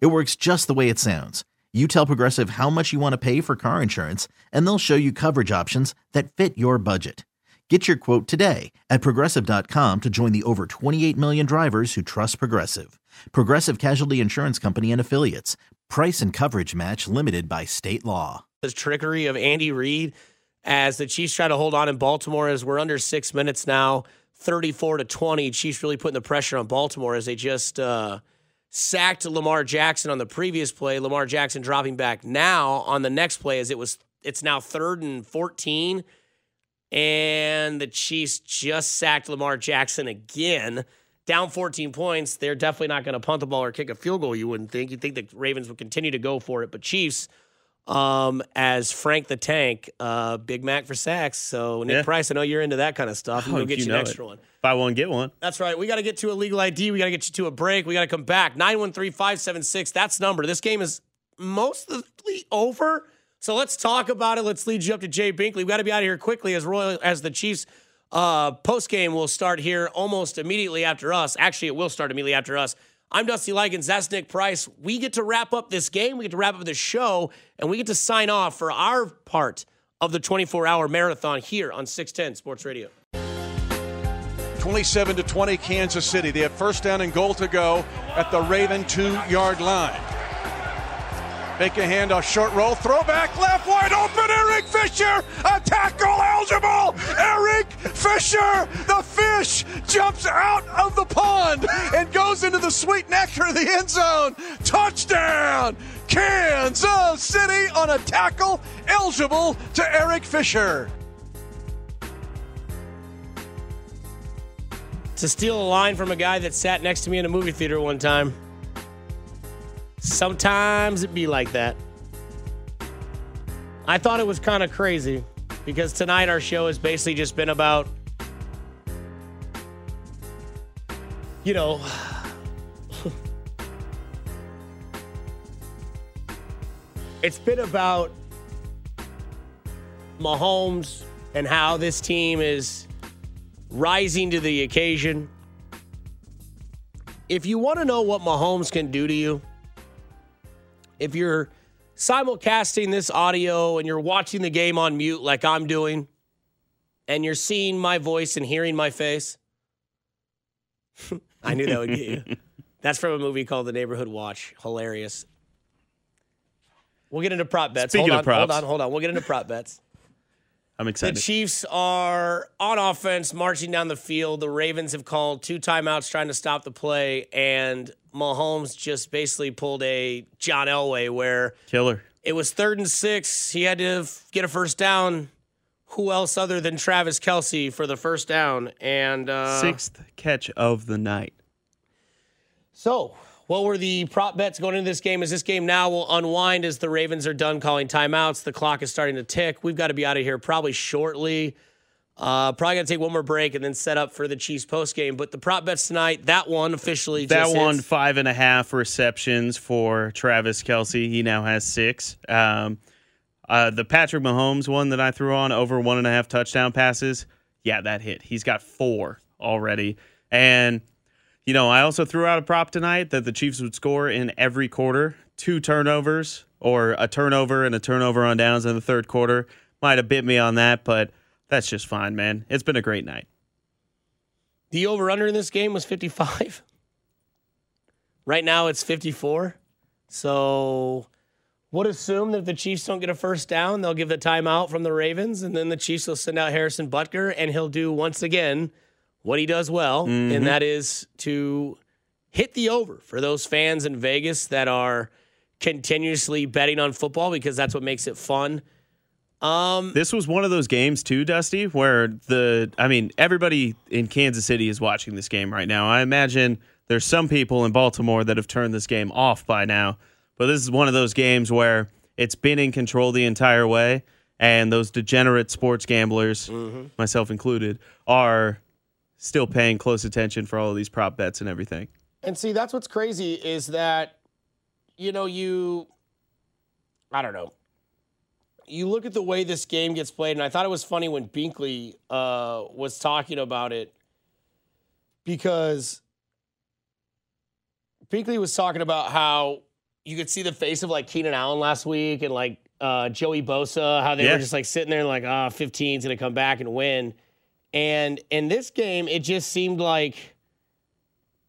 It works just the way it sounds. You tell Progressive how much you want to pay for car insurance, and they'll show you coverage options that fit your budget. Get your quote today at progressive.com to join the over 28 million drivers who trust Progressive. Progressive Casualty Insurance Company and Affiliates. Price and coverage match limited by state law. The trickery of Andy Reid as the Chiefs try to hold on in Baltimore as we're under six minutes now, 34 to 20. Chiefs really putting the pressure on Baltimore as they just uh, sacked Lamar Jackson on the previous play. Lamar Jackson dropping back now on the next play as it was it's now third and 14 and the Chiefs just sacked Lamar Jackson again. Down 14 points. They're definitely not going to punt the ball or kick a field goal, you wouldn't think. You'd think the Ravens would continue to go for it. But Chiefs, um, as Frank the Tank, uh, Big Mac for sacks. So, Nick Yeah. Price, I know you're into that kind of stuff. Oh, We'll get you an extra it. one. Buy one, get one. That's right. We got to get to a legal ID. We got to get you to a break. We got to come back. 913 576. That's number. This game is mostly over. So let's talk about it. Let's lead you up to Jay Binkley. We got to be out of here quickly as Royal as the Chiefs uh, post game will start here almost immediately after us. Actually, it will start immediately after us. I'm Dusty Likens. That's Nick Price. We get to wrap up this game. We get to wrap up this show, and we get to sign off for our part of the 24 hour marathon here on 610 Sports Radio. 27 to 20 Kansas City. They have first down and goal to go at the Raven two yard line. Make a handoff, short roll, throwback, left wide open. Eric Fisher, a tackle eligible. Eric Fisher, the fish, jumps out of the pond into the sweet nectar of the end zone. Touchdown, Kansas City on a tackle eligible to Eric Fisher. to steal a line from a guy that sat next to me in a movie theater one time. Sometimes it be like that. I thought it was kind of crazy because tonight our show has basically just been about, you know, it's been about Mahomes and how this team is rising to the occasion. If you want to know what Mahomes can do to you, if you're simulcasting this audio and you're watching the game on mute like I'm doing, and you're seeing my voice and hearing my face, I knew that would get you. That's from a movie called The Neighborhood Watch. Hilarious. We'll get into prop bets. Speaking hold of on, hold on, hold on. We'll get into prop bets. I'm excited. The. Chiefs are on offense, marching down the field. The Ravens have called two timeouts trying to stop the play, and Mahomes just basically pulled a John Elway where Killer. it was third and six. He had to f- get a first down. Who else other than Travis Kelce for the first down? And uh, Sixth catch of the night. So, what were the prop bets going into this game? As this game now will unwind as the Ravens are done calling timeouts. The clock is starting to tick. We've got to be out of here probably shortly. Uh, probably gonna take one more break and then set up for the Chiefs post game. But the prop bets tonight, that one officially That just one hits. five and a half receptions for Travis Kelce. He now has six. Um, uh, the Patrick Mahomes one that I threw on over one and a half touchdown passes. Yeah, that hit. He's got four already. And you know, I also threw out a prop tonight that the Chiefs would score in every quarter, two turnovers or a turnover and a turnover on downs in the third quarter. Might have bit me on that, but that's just fine, man. It's been a great night. The over under in this game was 55. Right now it's 54. So would assume that the Chiefs don't get a first down, they'll give the timeout from the Ravens, and then the Chiefs will send out Harrison Butker, and he'll do once again what he does well, and that is to hit the over for those fans in Vegas that are continuously betting on football because that's what makes it fun. Um, This was one of those games too, Dusty, where the I mean, everybody in Kansas City is watching this game right now. I imagine there's some people in Baltimore that have turned this game off by now. But this is one of those games where it's been in control the entire way, and those degenerate sports gamblers, Mm-hmm. myself included, are still paying close attention for all of these prop bets and everything. And see, that's what's crazy is that, you know, you, I don't know. You look at the way this game gets played, and I thought it was funny when Binkley uh, was talking about it because Binkley was talking about how you could see the face of like Keenan Allen last week and like uh, Joey Bosa, how they Yeah. were just like sitting there like, ah, 15's going to come back and win. And in this game, it just seemed like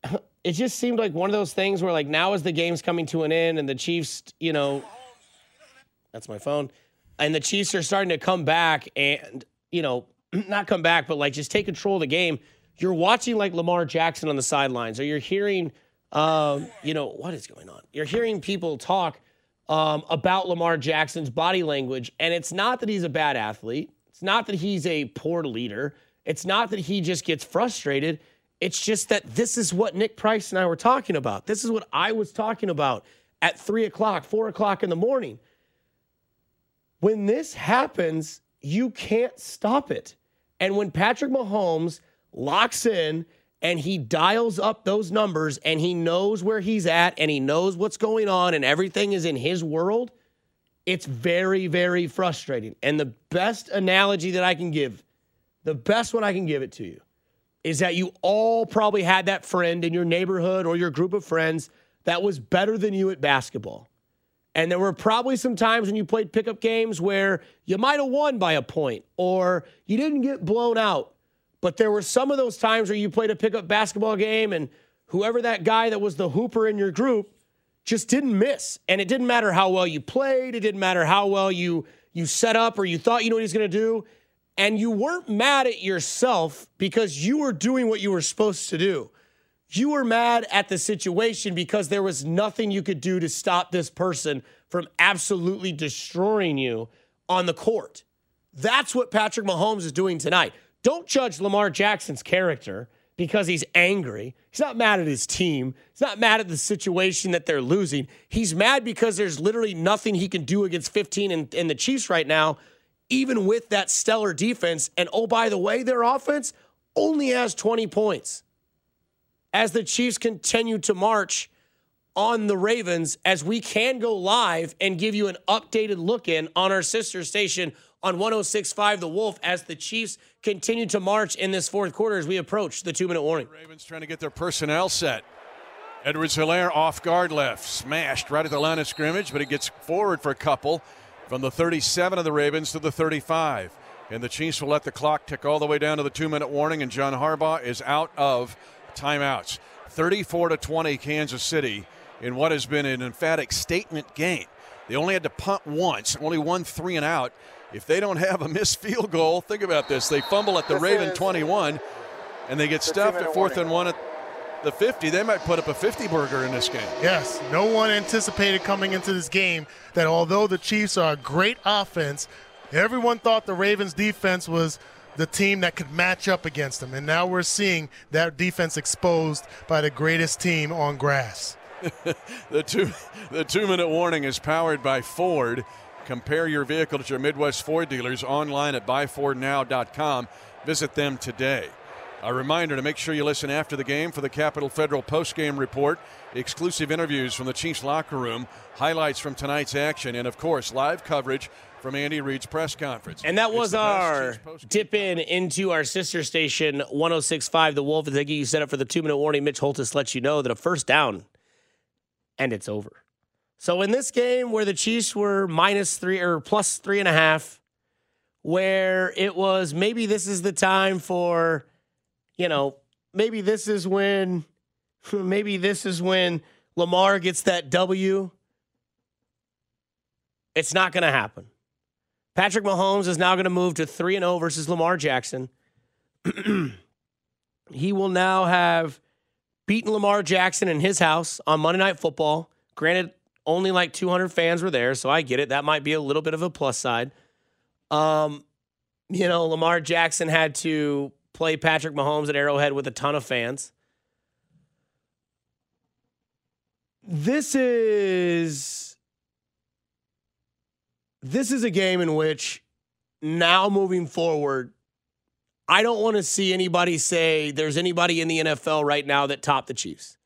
it just seemed like one of those things where like now as the game's coming to an end and the Chiefs, you know, that's my phone, and the Chiefs are starting to come back and you know not come back, but like just take control of the game. You're watching like Lamar Jackson on the sidelines, or you're hearing, um, you know, what is going on? You're hearing people talk um, about Lamar Jackson's body language, and it's not that he's a bad athlete. It's not that he's a poor leader. It's not that he just gets frustrated. It's just that this is what Nick Price and I were talking about. This is what I was talking about at three o'clock, four o'clock in the morning. When this happens, you can't stop it. And when Patrick Mahomes locks in and he dials up those numbers and he knows where he's at and he knows what's going on and everything is in his world, it's very, very frustrating. And the best analogy that I can give, the best one I can give it to you, is that you all probably had that friend in your neighborhood or your group of friends that was better than you at basketball. And there were probably some times when you played pickup games where you might have won by a point or you didn't get blown out. But there were some of those times where you played a pickup basketball game and whoever that guy that was the hooper in your group just didn't miss. And it didn't matter how well you played, it didn't matter how well you you set up or you thought you know what he's going to do. And you weren't mad at yourself because you were doing what you were supposed to do. You were mad at the situation because there was nothing you could do to stop this person from absolutely destroying you on the court. That's what Patrick Mahomes is doing tonight. Don't judge Lamar Jackson's character because he's angry. He's not mad at his team. He's not mad at the situation that they're losing. He's mad because there's literally nothing he can do against 15 and, and the Chiefs right now, even with that stellar defense. And oh, by the way, their offense only has 20 points as the Chiefs continue to march on the Ravens as we can go live and give you an updated look in on our sister station on 1065 The Wolf as the Chiefs continue to march in this fourth quarter as we approach the two minute warning. Ravens trying to get their personnel set. Edwards Helaire off guard left, smashed right at the line of scrimmage, but he gets forward for a couple from the 37 of the Ravens to the 35. And the Chiefs will let the clock tick all the way down to the two minute warning, and John Harbaugh is out of timeouts. 34 to 20, Kansas City, in what has been an emphatic statement game. They only had to punt once, only one three and out. If they don't have a missed field goal, think about this. They fumble at the Raven 21, and they get stuffed at fourth and one at the 50. They might put up a 50 burger in this game. Yes, no one anticipated coming into this game that although the Chiefs are a great offense, everyone thought the Ravens defense was the team that could match up against them. And now we're seeing that defense exposed by the greatest team on grass. The two the two minute warning is powered by Ford. Compare your vehicle to your Midwest Ford dealers online at buyfordnow.com. Visit them today. A reminder to make sure you listen after the game for the Capital Federal postgame report, exclusive interviews from the Chiefs locker room, highlights from tonight's action, and of course, live coverage from Andy Reid's press conference. And that was our dip in into our sister station 1065 The Wolf. As I get you set up for the two minute warning, Mitch Holtis lets you know that a first down and it's over. So in this game where the Chiefs were minus three or plus three and a half, where it was maybe this is the time for, you know, maybe this is when, maybe this is when Lamar gets that W. It's not going to happen. Patrick Mahomes is now going to move to 3 and 0 versus Lamar Jackson. he will now have beaten Lamar Jackson in his house on Monday Night Football. Granted, only like 200 fans were there, so I get it. That might be a little bit of a plus side. Um, you know, Lamar Jackson had to play Patrick Mahomes at Arrowhead with a ton of fans. This is this is a game in which now moving forward, I don't want to see anybody say there's anybody in the NFL right now that topped the Chiefs.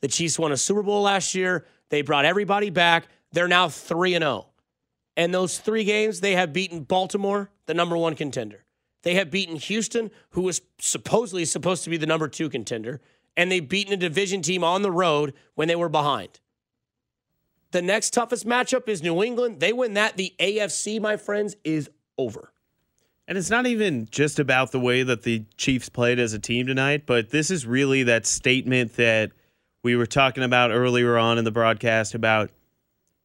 The Chiefs won a Super Bowl last year. They brought everybody back. They're now 3 and 0. And those 3 games they have beaten Baltimore, the number 1 contender. They have beaten Houston, who was supposedly supposed to be the number 2 contender, and they've beaten a division team on the road when they were behind. The next toughest matchup is New England. They win that. The AFC, my friends, is over. And it's not even just about the way that the Chiefs played as a team tonight, but this is really that statement that we were talking about earlier on in the broadcast about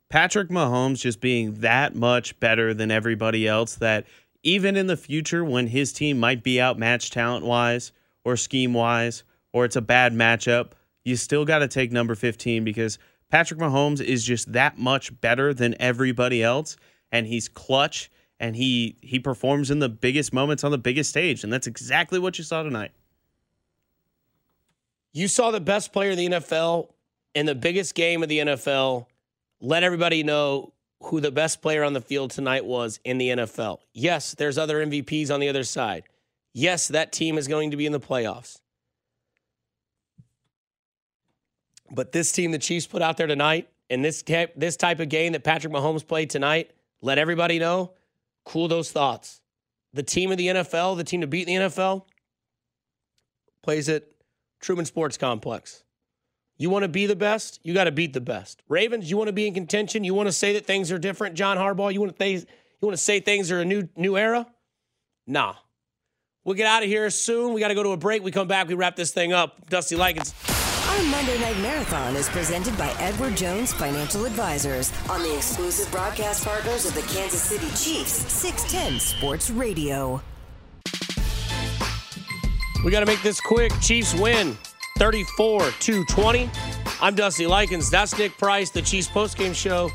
Patrick Mahomes just being that much better than everybody else that even in the future when his team might be outmatched talent wise or scheme wise or it's a bad matchup, you still got to take number 15 because Patrick Mahomes is just that much better than everybody else and he's clutch and he he performs in the biggest moments on the biggest stage and that's exactly what you saw tonight. You saw the best player in the NFL in the biggest game of the NFL. Let everybody know who the best player on the field tonight was in the NFL. Yes, there's other MVPs on the other side. Yes, that team is going to be in the playoffs. But this team the Chiefs put out there tonight, and this type, this type of game that Patrick Mahomes played tonight, let everybody know, cool those thoughts. The team of the NFL, the team to beat in the NFL, plays at Truman Sports Complex. You want to be the best, you got to beat the best. Ravens, you want to be in contention, you want to say that things are different. John Harbaugh, you want to th- you want to say things are a new new era? Nah. We'll get out of here soon. We got to go to a break. We come back, we wrap this thing up. Dusty Likens. Our Monday Night Marathon is presented by Edward Jones Financial Advisors on the exclusive broadcast partners of the Kansas City Chiefs, 610 Sports Radio. We got to make this quick. Chiefs win 34 to 20. I'm Dusty Likens. That's Nick Price, the Chiefs postgame show.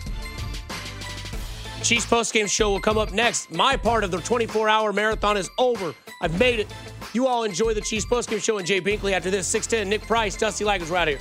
Chiefs postgame show will come up next. My part of the 24 hour marathon is over. I've made it. You all enjoy the Chiefs postgame show and Jay Binkley after this. 610, Nick Price, Dusty Likens, right here.